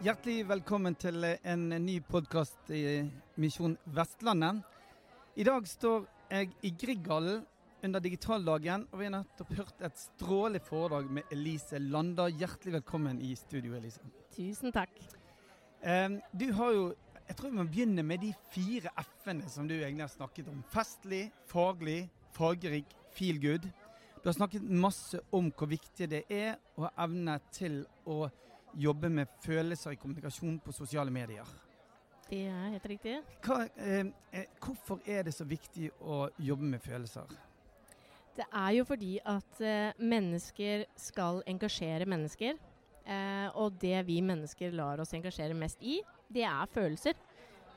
Hjertelig velkommen til en ny podkast i Misjon Vestlandet. I dag står jeg i Grieghallen under digitaldagen, og vi har nettopp hørt et strålende foredrag med Elise Landa. Hjertelig velkommen i studio, Elise. Tusen takk. Du har jo Jeg tror vi må begynne med de fire f-ene som du egentlig har snakket om. Festlig, faglig, fargerik, feel good. Du har snakket masse om hvor viktig det er å ha evne til å jobbe med følelser i kommunikasjon på sosiale medier. Det er helt riktig. Hva, eh, hvorfor er det så viktig å jobbe med følelser? Det er jo fordi at eh, mennesker skal engasjere mennesker. Eh, og det vi mennesker lar oss engasjere mest i, det er følelser.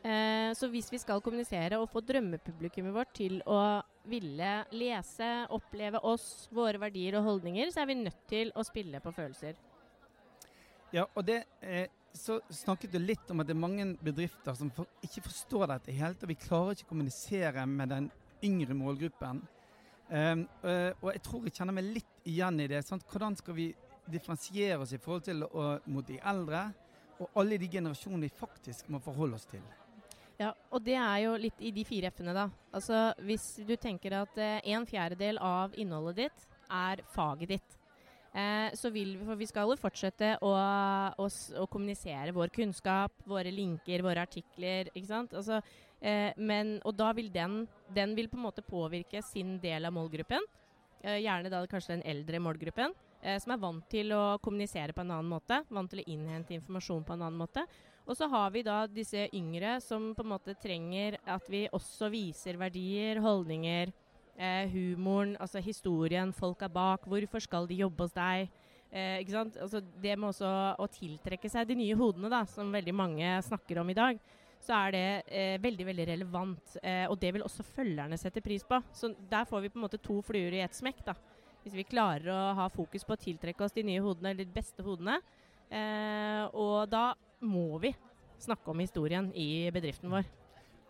Eh, så hvis vi skal kommunisere og få drømmepublikummet vårt til å ville lese, oppleve oss, våre verdier og holdninger, så er vi nødt til å spille på følelser. Ja, og det eh, så snakket du litt om at det er mange bedrifter som for, ikke forstår dette helt, og vi klarer ikke å kommunisere med den yngre målgruppen. Um, uh, og jeg tror jeg kjenner meg litt igjen i det. Sant? Hvordan skal vi differensiere oss i forhold til og mot de eldre, og alle de generasjonene vi faktisk må forholde oss til. Ja, og det er jo litt i de fire f-ene, da. Altså hvis du tenker at eh, en fjerdedel av innholdet ditt er faget ditt. Eh, så vil vi, for vi skal jo fortsette å, å, å, kommunisere vår kunnskap, våre linker, våre artikler. ikke sant? Altså, eh, men, og da vil den, den vil på en måte påvirke sin del av målgruppen. Eh, gjerne da kanskje den eldre målgruppen eh, som er vant til å kommunisere på en annen måte. Vant til å innhente informasjon på en annen måte. Og så har vi da disse yngre som på en måte trenger at vi også viser verdier, holdninger, eh, humoren, altså historien, folka bak. Hvorfor skal de jobbe hos deg? Eh, ikke sant? Altså det med også å tiltrekke seg de nye hodene, da, som veldig mange snakker om i dag, så er det eh, veldig veldig relevant. Eh, og det vil også følgerne sette pris på. Så der får vi på en måte to fluer i ett smekk. da. Hvis vi klarer å ha fokus på å tiltrekke oss de nye hodene, eller de beste hodene. Eh, og da må vi snakke om historien i bedriften vår.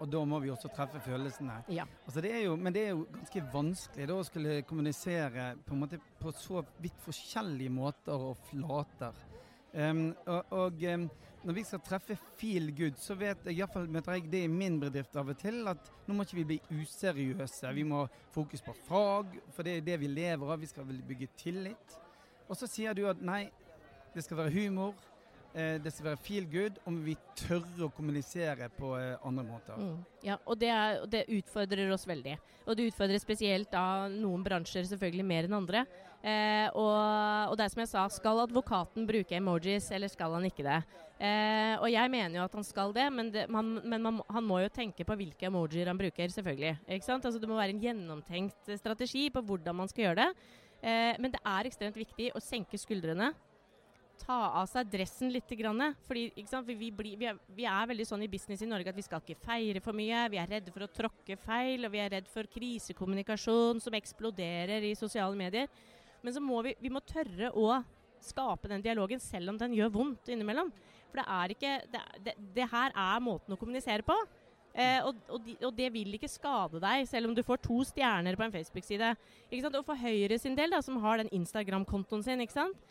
Og da må vi også treffe følelsene. Ja. Altså det jo, men det er jo ganske vanskelig da å skulle kommunisere på, måte, på så vidt forskjellige måter og flater. Um, og, og um, når vi skal treffe feel good, så vet jeg, iallfall møter jeg det i min bedrift av og til, at nå må ikke vi bli useriøse. Vi må fokus på fag, for det er det vi lever av. Vi skal vel bygge tillit. Og så sier du at nei, det skal være humor. Eh, det skal være feel good, om vi tør å kommunisere på eh, andre måter. Mm. Ja, og det, er, det, utfordrer oss veldig. Og det utfordrer spesielt da noen bransjer selvfølgelig mer enn andre. Eh, og, og, det er som jeg sa, skal advokaten bruke emojis, eller skal han ikke det? Eh, og jeg mener jo at han skal det, men, det, man, men man, han må jo tenke på hvilke emojier han bruker, selvfølgelig. Altså, det må være en gjennomtenkt strategi på hvordan man skal gjøre det. Eh, men det er ekstremt viktig å senke skuldrene ta av seg dressen litt. Grann, fordi vi, blir, vi, er, vi, er, veldig sånn i business i Norge at vi skal ikke feire for mye. Vi er redde for å tråkke feil, og vi er redd for krisekommunikasjon som eksploderer i sosiale medier. Men så må vi, vi må tørre å skape den dialogen, selv om den gjør vondt innimellom. For det er ikke Det, det, det her er måten å kommunisere på. Eh, og, og, de, og, det vil ikke skade deg, selv om du får to stjerner på en Facebook-side. Og for Høyre sin del, da, som har den Instagram-kontoen sin, ikke sant?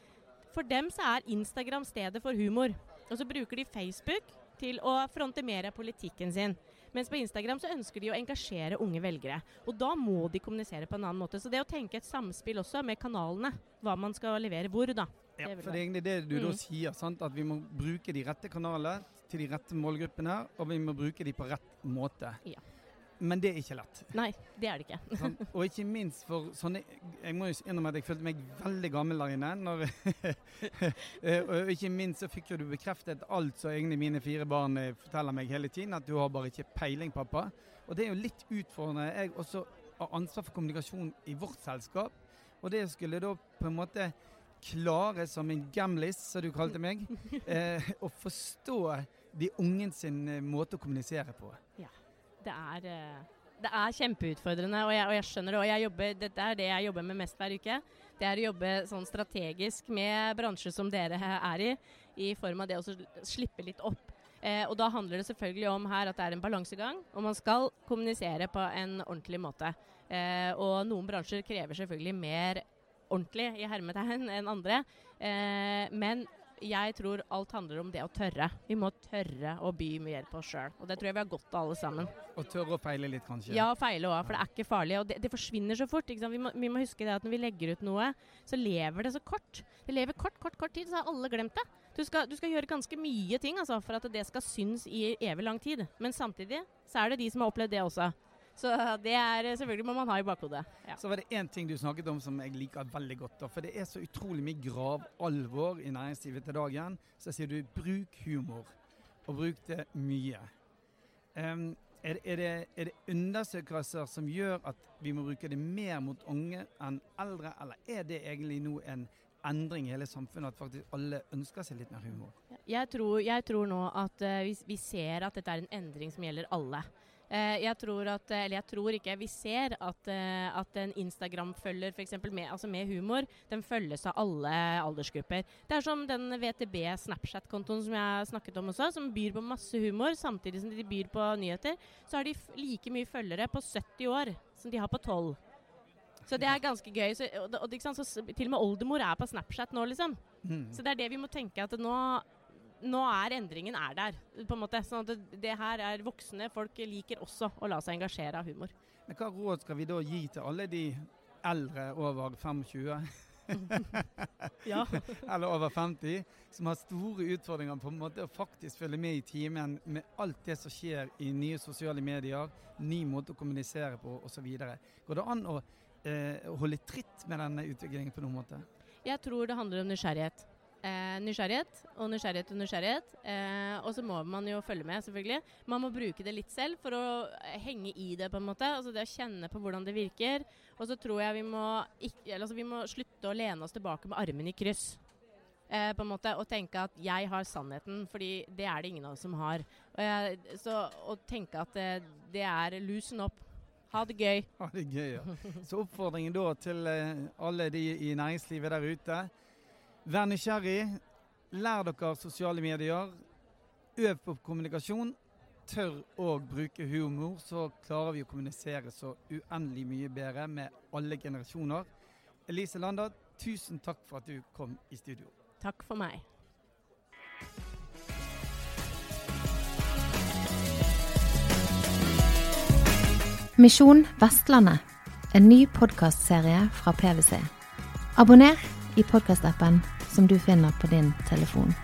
For dem så er Instagram stedet for humor. Og så bruker de Facebook til å fronte mer av politikken sin. Mens på Instagram så ønsker de å engasjere unge velgere. Og da må de kommunisere på en annen måte. Så det å tenke et samspill også med kanalene, hva man skal levere hvor, da. Ja, for det er egentlig det du mm. da sier, sant? at vi må bruke de rette kanalene til de rette målgruppene, og vi må bruke de på rett måte. Ja. Men det er ikke lett. Nei, det er det ikke. sånn, og ikke minst for sånne Jeg må jo innrømme at jeg følte meg veldig gammel der inne. Når, eh, og ikke minst så fikk jo du bekreftet alt som egentlig mine fire barn eh, forteller meg hele tiden. At du har bare ikke peiling, pappa. Og det er jo litt utfordrende. Jeg også har ansvar for kommunikasjon i vårt selskap. Og det skulle da på en måte klare, som en gamlis, som du kalte meg, eh, å forstå de ungen sin eh, måte å kommunisere på. Det er, eh, det er kjempeutfordrende, og jeg, og jeg, skjønner det. Og jeg jobber, dette er det jeg jobber med mest hver uke. Det er å jobbe sånn strategisk med bransjer som dere er i, i form av det å slippe litt opp. Eh, og da handler det selvfølgelig om her at det er en balansegang, og man skal kommunisere på en ordentlig måte. Eh, og noen bransjer krever selvfølgelig mer ordentlig i hermetegn enn andre. Eh, men jeg tror alt handler om det å tørre. Vi må tørre å by mer på oss sjøl. Og det tror jeg vi har godt av alle sammen. Og tørre å feile litt, kanskje? Ja, feile òg, for det er ikke farlig. Og det, det forsvinner så fort. Vi må, vi, må, huske det at når vi legger ut noe, så lever det så kort. Det lever kort, kort, kort tid, så har alle glemt det. Du skal, du skal gjøre ganske mye ting altså, for at det skal synes i evig lang tid. Men samtidig så er det de som har opplevd det også. Så det er selvfølgelig må man ha i bakhodet. Ja. Så var det én ting du snakket om som jeg liker veldig godt. For det er så utrolig mye gravalvor i næringslivet til dagen. Så sier du bruk humor. Og bruk det mye. Um, er, er, det, er, det, undersøkelser som gjør at vi må bruke det mer mot unge enn eldre, eller er det egentlig nå en endring i hele samfunnet, at faktisk alle ønsker seg litt mer humor? Jeg tror, jeg tror nå at uh, vi, vi, ser at dette er en endring som gjelder alle. Uh, jeg tror at, eller jeg tror ikke, vi ser at, uh, at en Instagram-følger f.eks. Med, altså med humor, den følges av alle aldersgrupper. Det er som den VTB Snapchat-kontoen som jeg snakket om også, som byr på masse humor, samtidig som de byr på nyheter. Så har de like mye følgere på 70 år som de har på 12. Så det er ganske gøy. Så, og, og, så, til og med oldemor er på Snapchat nå, liksom. Mm. Så det er det vi må tenke, at nå, nå er endringen er der, på en måte. Sånn at det, her er voksne. Folk liker også å la seg engasjere av humor. Men Hva råd skal vi da gi til alle de eldre over 25? ja. Eller over 50, som har store utfordringer på en måte å faktisk følge med i timen med alt det som skjer i nye sosiale medier, ny måte å kommunisere på osv. Går det an å eh, holde tritt med denne utviklingen på noen måte? Jeg tror det handler om nysgjerrighet. Eh, nysgjerrighet og nysgjerrighet og nysgjerrighet. Eh, og så må man jo følge med, selvfølgelig. Man må bruke det litt selv for å henge i det, på en måte. Altså det å kjenne på hvordan det virker. Og så tror jeg vi må, ikke, altså vi må slutte å lene oss tilbake med armen i kryss. Eh, på en måte, Og tenke at jeg har sannheten, fordi det er det ingen av oss som har. Og, jeg, så, å tenke at det, det er loosen opp ha det gøy. Ha det gøy, ja. Så oppfordringen da til eh, alle de i næringslivet der ute. Vær nysgjerrig. Lær dere sosiale medier. Øv på kommunikasjon. Tør å bruke humor, så klarer vi å kommunisere så uendelig mye bedre med alle generasjoner. Elise Landa, tusen takk for at du kom i studio. Takk for meg. Misjon Vestlandet, en ny podkastserie fra PwC. Abonner i podkastappen som du finner på din telefon.